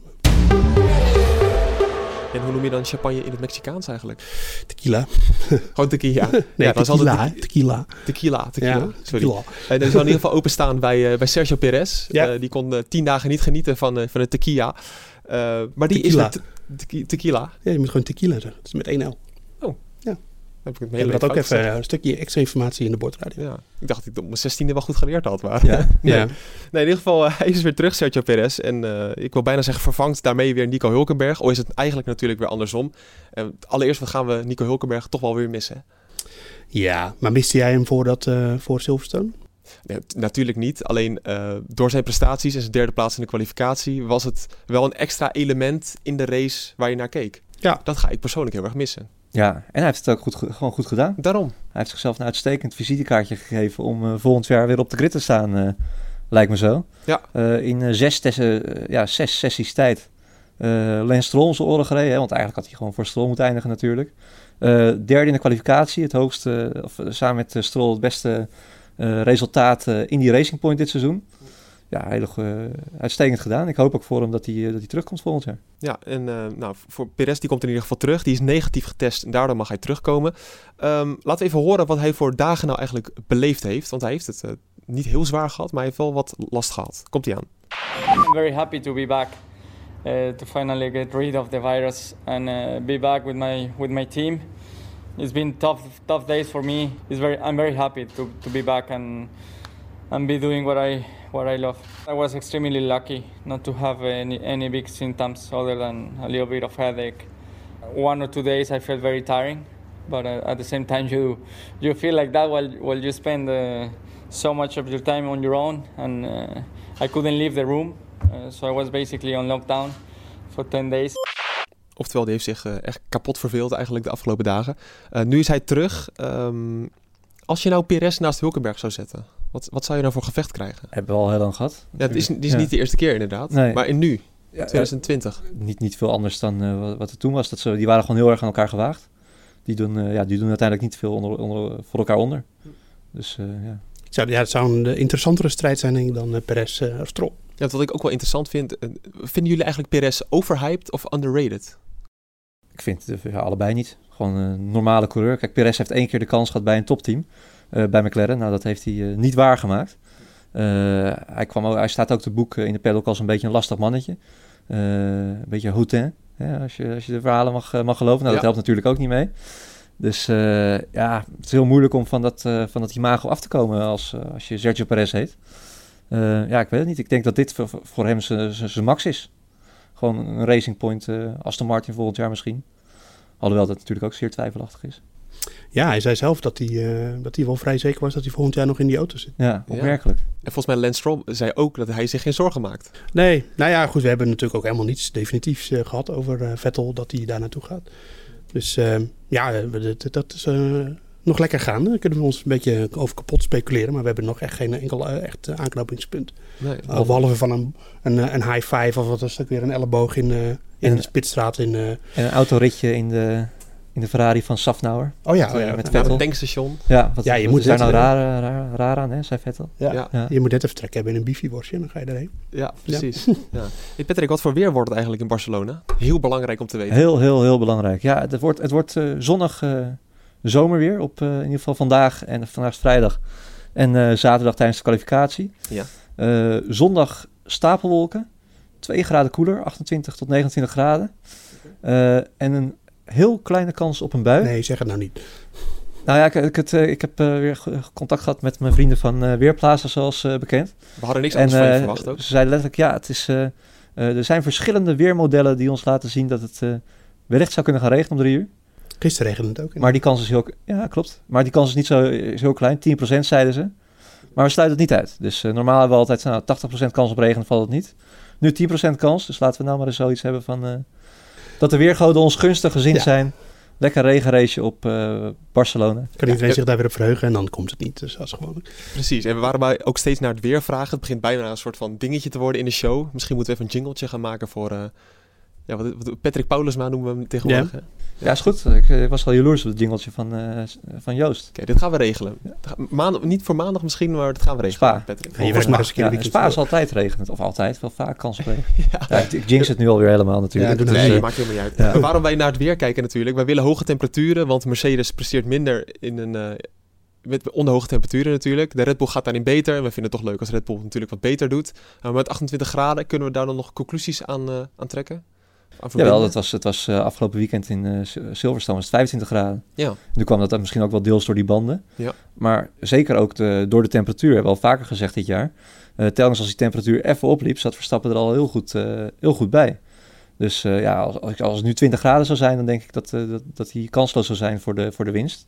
En hoe noem je dan champagne in het Mexicaans eigenlijk? Tequila. <laughs> Gewoon tequila. Nee, ja, het tequila. te- hè? Tequila. tequila, tequila. Ja, Sorry. tequila. En dat zal in ieder geval openstaan bij, eh, bij Sergio Perez. Ja. Eh, die kon eh, tien dagen niet genieten van, van de tequila. Maar die Tequila. is met te- tequila. Ja, je moet gewoon tequila zeggen. Het is met één L. Heb ik het hele dat ook even gezegd. eh, een stukje extra informatie in de bordradio. Ja, ik dacht dat ik het op mijn zestiende wel goed geleerd had. Maar Ja. <laughs> nee. Ja. nee, in ieder geval, eh, <laughs> hij is weer terug, Sergio Perez. En eh, ik wil bijna zeggen, vervangt daarmee weer Nico Hulkenberg. Al is het eigenlijk natuurlijk weer andersom. Allereerst gaan we Nico Hulkenberg toch wel weer missen. Ja, maar miste jij hem voor, dat, eh, voor Silverstone? Nee, natuurlijk niet. Alleen eh, door zijn prestaties en zijn derde plaats in de kwalificatie was het wel een extra element in de race waar je naar keek. Ja. Dat ga ik persoonlijk heel erg missen. Ja, en hij heeft het ook goed, ge- gewoon goed gedaan. Daarom. Hij heeft zichzelf een uitstekend visitekaartje gegeven om eh, volgend jaar weer op de grid te staan, eh, lijkt me zo. Ja. Eh, in zes, ja, zes sessies tijd. Lance Stroll zijn oren gereden, hè, want eigenlijk had hij gewoon voor Stroll moeten eindigen natuurlijk. Derde in de kwalificatie, het hoogste, of samen met Stroll het beste resultaat in die Racing Point dit seizoen. Ja, heel eh, uitstekend gedaan. Ik hoop ook voor hem dat hij, eh, dat hij terugkomt volgend jaar. Ja, en eh, nou, voor Perez die komt in ieder geval terug. Die is negatief getest en daardoor mag hij terugkomen. Ehm, laten we even horen wat hij voor dagen nou eigenlijk beleefd heeft. Want hij heeft het eh, niet heel zwaar gehad, maar hij heeft wel wat last gehad. Komt hij aan. I'm very happy to be back, uh, to finally get rid of the virus and uh, be back with my with my team. It's been tough tough days for me. It's very I'm very happy to, to be back and and be doing what I what I love. I was extremely lucky not to have any any big symptoms other than a little bit of headache. One or two days I felt very tiring, but uh, at the same time you you feel like that while while you spend uh, so much of your time on your own and uh, I couldn't leave the room. Uh, so I was basically on lockdown for 10 days. Oftewel, die heeft zich echt kapot verveeld eigenlijk de afgelopen dagen. Nu is hij terug. Ehm, als je nou Perez naast Hulkenberg zou zetten, wat, wat zou je nou voor gevecht krijgen? Hebben we al heel lang gehad. Ja, het is, het is Ja. niet de eerste keer inderdaad, Nee. maar in nu, Ja, 2020. niet, niet veel anders dan eh, wat, wat er toen was. Dat ze, die waren gewoon heel erg aan elkaar gewaagd. Die doen, eh, ja, die doen uiteindelijk niet veel onder, onder, voor elkaar onder. Dus eh, ja. Het zou, ja, het zou een interessantere strijd zijn denk ik, dan uh, Perez uh, Stroll. Ja, wat ik ook wel interessant vind, vinden jullie eigenlijk Perez overhyped of underrated? Ik vind het ja, allebei niet. Gewoon een normale coureur. Kijk, Perez heeft één keer de kans gehad bij een topteam. Eh, bij McLaren. Nou, dat heeft hij eh, niet waargemaakt. Eh, hij, kwam ook, hij staat ook te boek in de paddock als een beetje een lastig mannetje. Een beetje houtin, hè, als, je, als je de verhalen mag, mag geloven. Nou, dat Ja. helpt natuurlijk ook niet mee. Dus ja, het is heel moeilijk om van dat, van dat imago af te komen als, als je Sergio Perez heet. Ja, ik weet het niet. Ik denk dat dit voor, voor hem zijn- max is. Gewoon een racing point Aston Martin volgend jaar misschien. Alhoewel dat natuurlijk ook zeer twijfelachtig is. Ja, hij zei zelf dat hij, uh, dat hij wel vrij zeker was dat hij volgend jaar nog in die auto zit. Ja, opmerkelijk. Ja. En volgens mij Lance Stroll zei ook dat hij zich geen zorgen maakt. Nee, nou ja, goed, we hebben natuurlijk ook helemaal niets definitiefs uh, gehad over uh, Vettel dat hij daar naartoe gaat. Dus uh, ja, dat, dat is uh, nog lekker gaan. Daar kunnen we ons een beetje over kapot speculeren, maar we hebben nog echt geen enkel uh, echt aanknopingspunt. Nee, uh, behalve van een, een, een high five of wat was dat weer, een elleboog in, uh, in de Spitstraat. In, en een autoritje in de, in de Ferrari van Safnauer. Oh ja, oh ja. met Vettel. het tankstation. Ja, wat, ja je wat moet is daar nou raar, raar, raar, aan, hè, zei Vettel. Ja, ja. ja. je moet net even trek hebben in een bifiworstje en dan ga je erheen. Ja, precies. Ja. <laughs> ja. Hey Patrick, wat voor weer wordt het eigenlijk in Barcelona? Heel belangrijk om te weten. Heel, heel, heel belangrijk. Ja, het wordt, het wordt uh, zonnig uh, zomerweer op uh, in ieder geval vandaag en vandaag is vrijdag. En uh, zaterdag tijdens de kwalificatie. Ja. Uh, zondag stapelwolken. 2 graden koeler, 28 tot 29 graden. Uh, en een heel kleine kans op een bui. Nee, zeg het nou niet. Nou ja, ik, ik, het, uh, ik heb uh, weer contact gehad met mijn vrienden van uh, Weerplaza, zoals bekend. We hadden niks anders en, van je verwacht ook. Ze zeiden letterlijk, ja, het is, er zijn verschillende weermodellen die ons laten zien dat het wellicht zou kunnen gaan regenen om drie uur. Gisteren regende het ook. Maar die kans is heel, ja, klopt. Maar die kans is niet zo is heel klein, 10% zeiden ze. Maar we sluiten het niet uit. Dus normaal hebben we altijd nou, 80% kans op regen, valt het niet. Nu 10% kans, dus laten we nou maar eens zoiets hebben van... dat de weergoden ons gunstig gezind ja. zijn. Lekker regenrace op uh, Barcelona. Kan iedereen ja, zich daar weer op verheugen en dan komt het niet. Dus als gewoon. Precies. En we waren bij ook steeds naar het weer vragen. Het begint bijna een soort van dingetje te worden in de show. Misschien moeten we even een jingletje gaan maken voor... Uh, ja, wat, wat Patrick Paulusma noemen we hem tegenwoordig. Ja, ja. ja is goed. Ik, ik, was al jaloers op het jingletje van, uh, van Joost. Oké, okay, dit gaan we regelen. Maandag, niet voor maandag misschien, maar dat gaan we regelen. Spa. Patrick. Ja, je werkt maar eens een keer ja, Spa is altijd regenend. Of altijd, wel vaak kans op regen. <laughs> ja. ik, ik jinx het nu alweer helemaal natuurlijk. Ja, dus, nee, uh, maakt helemaal niet uit. Ja. Maar waarom wij naar het weer kijken natuurlijk. Wij willen hoge temperaturen, want Mercedes presteert minder in een... Uh, met onderhoge temperaturen natuurlijk. De Red Bull gaat daarin beter. En we vinden het toch leuk als Red Bull natuurlijk wat beter doet. Maar met 28 graden kunnen we daar dan nog conclusies aan, uh, aan trekken? Jawel, het was, het was uh, afgelopen weekend in uh, Silverstone was het 25 graden. Ja. Nu kwam dat misschien ook wel deels door die banden. Ja. Maar zeker ook de, door de temperatuur, hebben we al vaker gezegd dit jaar. Uh, telkens als die temperatuur even opliep, zat Verstappen er al heel goed, heel goed bij. Dus ja, als, als, als het nu 20 graden zou zijn, dan denk ik dat, dat, dat hij kansloos zou zijn voor de, voor de winst.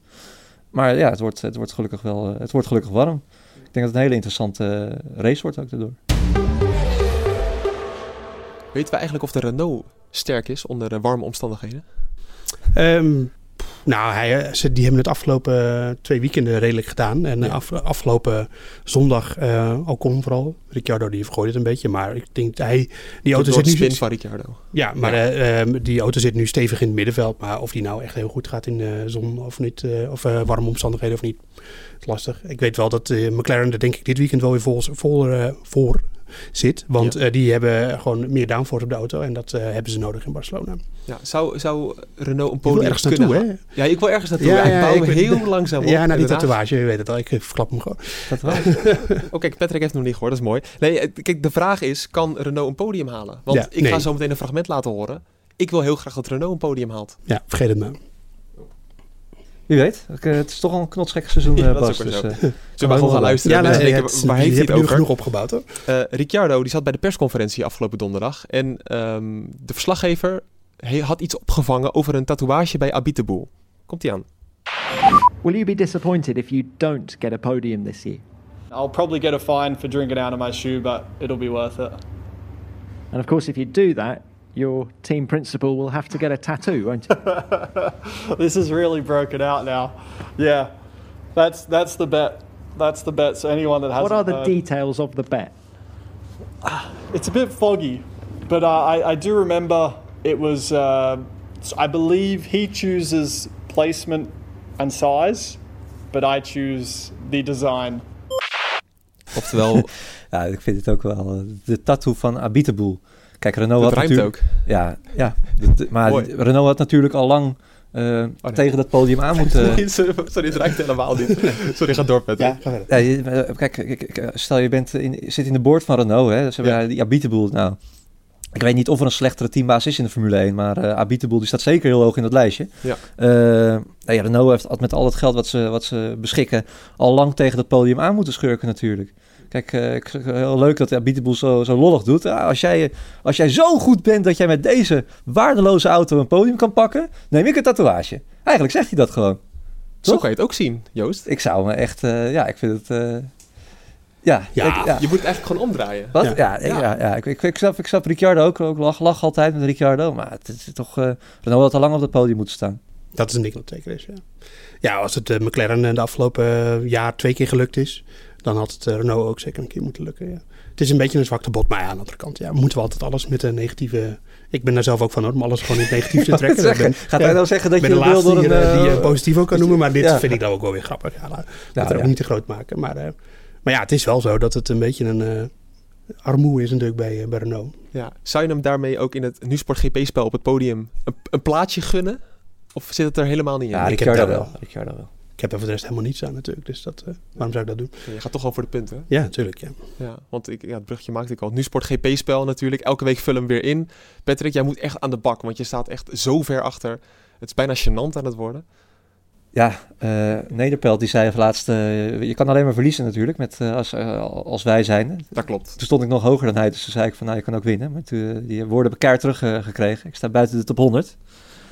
Maar ja, het wordt, het wordt gelukkig wel het wordt gelukkig warm. Ik denk dat het een hele interessante race wordt ook daardoor. Weten we eigenlijk of de Renault sterk is onder warme omstandigheden? Ehm, nou, hij, eh, ze, die hebben het afgelopen eh, twee weekenden redelijk gedaan. En eh, af, afgelopen zondag uh, Ocon vooral. Ricciardo die vergooit het een beetje. Maar ik denk dat hij... Die auto zit nu... spin van Ricciardo. Ja, maar ja. Uh, die auto zit nu stevig in het middenveld. Maar of die nou echt heel goed gaat in de zon of niet... of warme omstandigheden of niet... is lastig. Ik weet wel dat McLaren er denk ik dit weekend wel weer vol, vol voor zit. Want ja. uh, die hebben gewoon meer downforce op de auto. En dat uh, hebben ze nodig in Barcelona. Ja, zou, zou Renault een podium ergens kunnen naartoe, hè? Ja, ik wil ergens naartoe. Ja, ja, ik bouw heel langzaam op. Ja, naar die tatoeage. Je weet het al. Ik verklap hem gewoon. Tatoeage? Oké, okay, Patrick heeft nog niet gehoord. Dat is mooi. Nee, kijk, de vraag is, kan Renault een podium halen? Want ik nee. ga zo meteen een fragment laten horen. Ik wil heel graag dat Renault een podium haalt. Ja, vergeet het maar. Wie weet. Het is toch al een knotsgekke seizoen, <laughs> ja, Bas. Dus, uh, Zullen we gewoon gaan luisteren? Ja, nee, denken, het, waar heeft hij het over? genoeg opgebouwd, hoor. Uh, Ricciardo die zat bij de persconferentie afgelopen donderdag. En um, de verslaggever had iets opgevangen over een tatoeage bij Abiteboul. Komt-ie aan. Will you be disappointed if you don't get a podium this year? I'll probably get a fine for drinking out of my shoe, but it'll be worth it. And of course, if you do that, your team principal will have to get a tattoo, won't you? <laughs> this is really broken out now. Yeah, that's that's the bet. That's the bet. So anyone that has what are the heard, details of the bet? <sighs> It's a bit foggy, but uh, I, I do remember it was. Uh, I believe he chooses placement and size, but I choose the design. Oftewel, <laughs> ja, ik vind het ook wel de tattoo van Abiteboul. Kijk, Renault dat had natuurlijk... ook. Ja, ja maar Renault had natuurlijk al lang uh, oh, nee. tegen dat podium aan moeten... <laughs> sorry, het ruikt helemaal niet. Sorry, ga door, Peter. Ja, ja, kijk, stel je bent in, zit in de board van Renault, hè, dus ja. die Abiteboul, nou... Ik weet niet of er een slechtere teambaas is in de Formule 1, maar uh, die staat zeker heel hoog in dat lijstje. Ja. Uh, ja, Renault heeft met al het geld wat ze, wat ze beschikken al lang tegen dat podium aan moeten schurken natuurlijk. Kijk, uh, ik vind het heel leuk dat Abiteboul zo, zo lollig doet. Ja, als, jij, als jij zo goed bent dat jij met deze waardeloze auto een podium kan pakken, neem ik een tatoeage. Eigenlijk zegt hij dat gewoon. Toch? Zo kan je het ook zien, Joost. Ik zou me echt, uh, ja, ik vind het... Uh, ja, ja, ik, ja, je moet het eigenlijk gewoon omdraaien. Wat? Ja, ja, ja. ja, ja. Ik, ik, ik, snap, ik snap Ricciardo ook. ook lach, lach altijd met Ricciardo. Maar het is toch... Uh, Renault had al lang op het podium moeten staan. Dat is een ding dat zeker is, ja. Ja, als het uh, McLaren de afgelopen jaar twee keer gelukt is dan had het eh, Renault ook zeker een keer moeten lukken. Ja. Het is een beetje een zwakte bot, maar ja, aan de andere kant ja, moeten we altijd alles met een negatieve... Ik ben daar zelf ook van hoor, om alles gewoon in het negatief <laughs> te trekken. ben, Gaat hij nou zeggen dat je de wil door een... Die, uh, die je positief ook kan noemen, maar dit vind ik dan ook wel weer grappig. Ja, laat ja, het ook niet te groot maken. Maar, uh, maar ja, het is wel zo dat het een beetje een... Uh, armoe is natuurlijk bij, bij Renault. Ja, zou je hem daarmee ook in het NuSport GP-spel op het podium een, een plaatje gunnen? Of zit het er helemaal niet in? Ja, ik heb daar wel. Ik heb daar wel. Ik heb er voor de rest helemaal niets aan natuurlijk. Dus dat, uh, waarom zou ik dat doen? je gaat toch gewoon voor de punten? Ja, natuurlijk. Ja. Ja, want ik, ja, het brugje maakte ik al. Nu Sport GP-spel natuurlijk. Elke week vul hem weer in. Patrick, jij moet echt aan de bak. Want je staat echt zo ver achter. Het is bijna gênant aan het worden. Ja, uh, Nederpelt die zei laatst, uh, je kan alleen maar verliezen natuurlijk met, uh, als, als wij zijn. Dat klopt. Toen stond ik nog hoger dan hij, dus toen zei ik van nou je kan ook winnen. Maar toen, die woorden heb ik teruggekregen. ik sta buiten de top 100.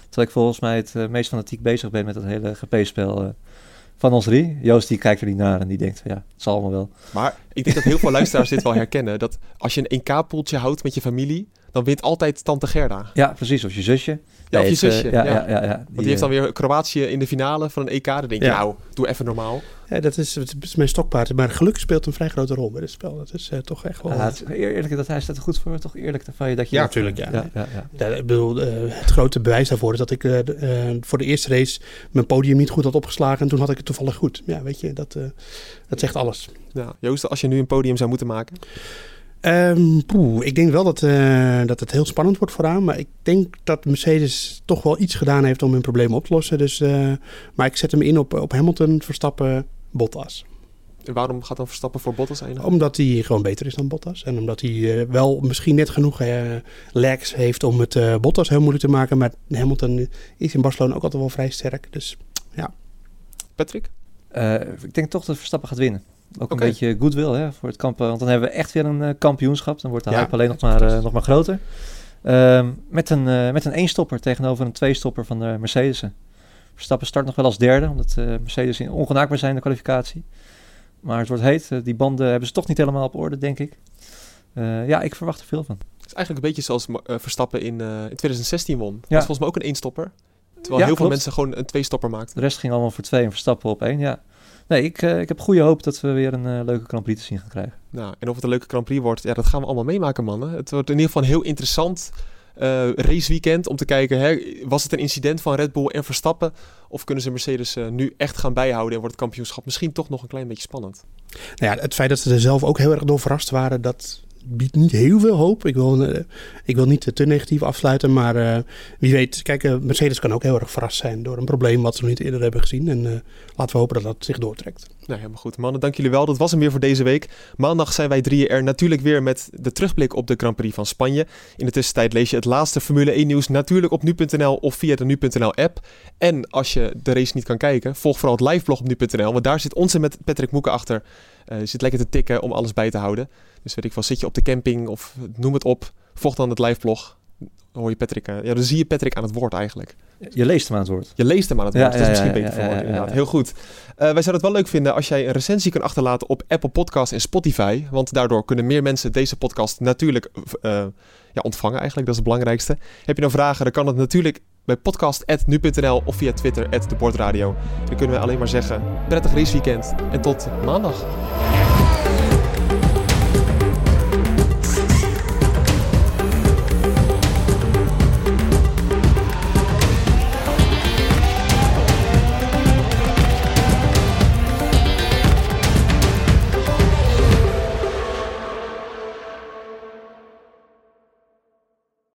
Terwijl ik volgens mij het meest fanatiek bezig ben met dat hele GP-spel van ons drie. Joost die kijkt er niet naar en die denkt van ja, het zal allemaal wel. Maar ik denk dat heel veel luisteraars dit wel herkennen. Dat als je een EK-poeltje houdt met je familie, dan wint altijd tante Gerda. Ja, precies. Of je zusje. Ja, of je zusje. Uh, ja, ja. Ja, ja, die, Want die heeft dan weer Kroatië in de finale van een EK. Dan denk je, nou, doe even normaal. Ja, dat is, dat is mijn stokpaard. Maar geluk speelt een vrij grote rol bij dit spel. Dat is uh, toch echt wel... Ja, het is eerlijk, dat hij staat er goed voor. Toch eerlijk van je dat je... Ja, natuurlijk. Ja. Ja, ja, ja. ik bedoel, uh, het grote bewijs daarvoor is dat ik uh, voor de eerste race mijn podium niet goed had opgeslagen. En toen had ik het toevallig goed. Ja, weet je, dat, dat zegt alles. Ja, Joost, als je nu een podium zou moeten maken... Um, poeh, ik denk wel dat, uh, dat het heel spannend wordt vooraan. Maar ik denk dat Mercedes toch wel iets gedaan heeft om hun problemen op te lossen. Dus, uh, maar ik zet hem in op, op Hamilton, Verstappen, Bottas. En waarom gaat dan Verstappen voor Bottas eindigen? Omdat hij gewoon beter is dan Bottas. En omdat hij uh, wel misschien net genoeg lags heeft om het Bottas heel moeilijk te maken. Maar Hamilton is in Barcelona ook altijd wel vrij sterk. Dus ja. Patrick? ik denk toch dat Verstappen gaat winnen. Ook okay. een beetje goodwill hè, voor het kamp. Want dan hebben we echt weer een uh, kampioenschap. Dan wordt de ja, hype alleen nog maar, uh, nog maar groter. Um, met een, uh, met een één-stopper tegenover een twee-stopper van de Mercedes'en. Verstappen start nog wel als derde, omdat Mercedes ongenaakbaar zijn in de kwalificatie. Maar het wordt heet. die banden hebben ze toch niet helemaal op orde, denk ik. ja, ik verwacht er veel van. Het is eigenlijk een beetje zoals Verstappen in, in 2016 won. Dat was volgens mij ook een één-stopper. Terwijl Ja, heel veel mensen gewoon een twee-stopper maakten. De rest ging allemaal voor twee en Verstappen op één, ja. Nee, ik, eh, ik heb goede hoop dat we weer een eh, leuke Grand Prix te zien gaan krijgen. Nou, en of het een leuke Grand Prix wordt, ja, dat gaan we allemaal meemaken, mannen. Het wordt in ieder geval een heel interessant eh, raceweekend om te kijken, hè, was het een incident van Red Bull en Verstappen? Of kunnen ze Mercedes eh, nu echt gaan bijhouden en wordt het kampioenschap misschien toch nog een klein beetje spannend? Nou ja, het feit dat ze er zelf ook heel erg door verrast waren, dat biedt niet heel veel hoop. Ik wil, eh, ik wil niet te negatief afsluiten, maar eh, wie weet. Kijk, eh, Mercedes kan ook heel erg verrast zijn door een probleem wat ze nog niet eerder hebben gezien. En laten we hopen dat dat zich doortrekt. Nou, helemaal goed. Mannen, dank jullie wel. Dat was hem weer voor deze week. Maandag zijn wij drieën er natuurlijk weer met de terugblik op de Grand Prix van Spanje. In de tussentijd lees je het laatste Formule 1 nieuws natuurlijk op nu.nl of via de nu.nl app. En als je de race niet kan kijken, volg vooral het liveblog op nu.nl. Want daar zit onze met Patrick Moeken achter. Eh zit lekker te tikken om alles bij te houden. Dus weet ik wel, zit je op de camping of noem het op. Volg dan het liveblog. Hoor je Patrick, eh, ja, dan zie je Patrick aan het woord eigenlijk. Je leest hem aan het woord. Je leest hem aan het Ja, woord. dat is ja, misschien ja, beter ja, inderdaad. Heel goed. Eh, wij zouden het wel leuk vinden als jij een recensie kan achterlaten op Apple Podcasts en Spotify. Want daardoor kunnen meer mensen deze podcast natuurlijk ja, ontvangen eigenlijk. Dat is het belangrijkste. Heb je nou vragen, dan kan het natuurlijk bij podcast.nu.nl of via Twitter, @debordradio. Dan kunnen we alleen maar zeggen, prettig raceweekend en tot maandag.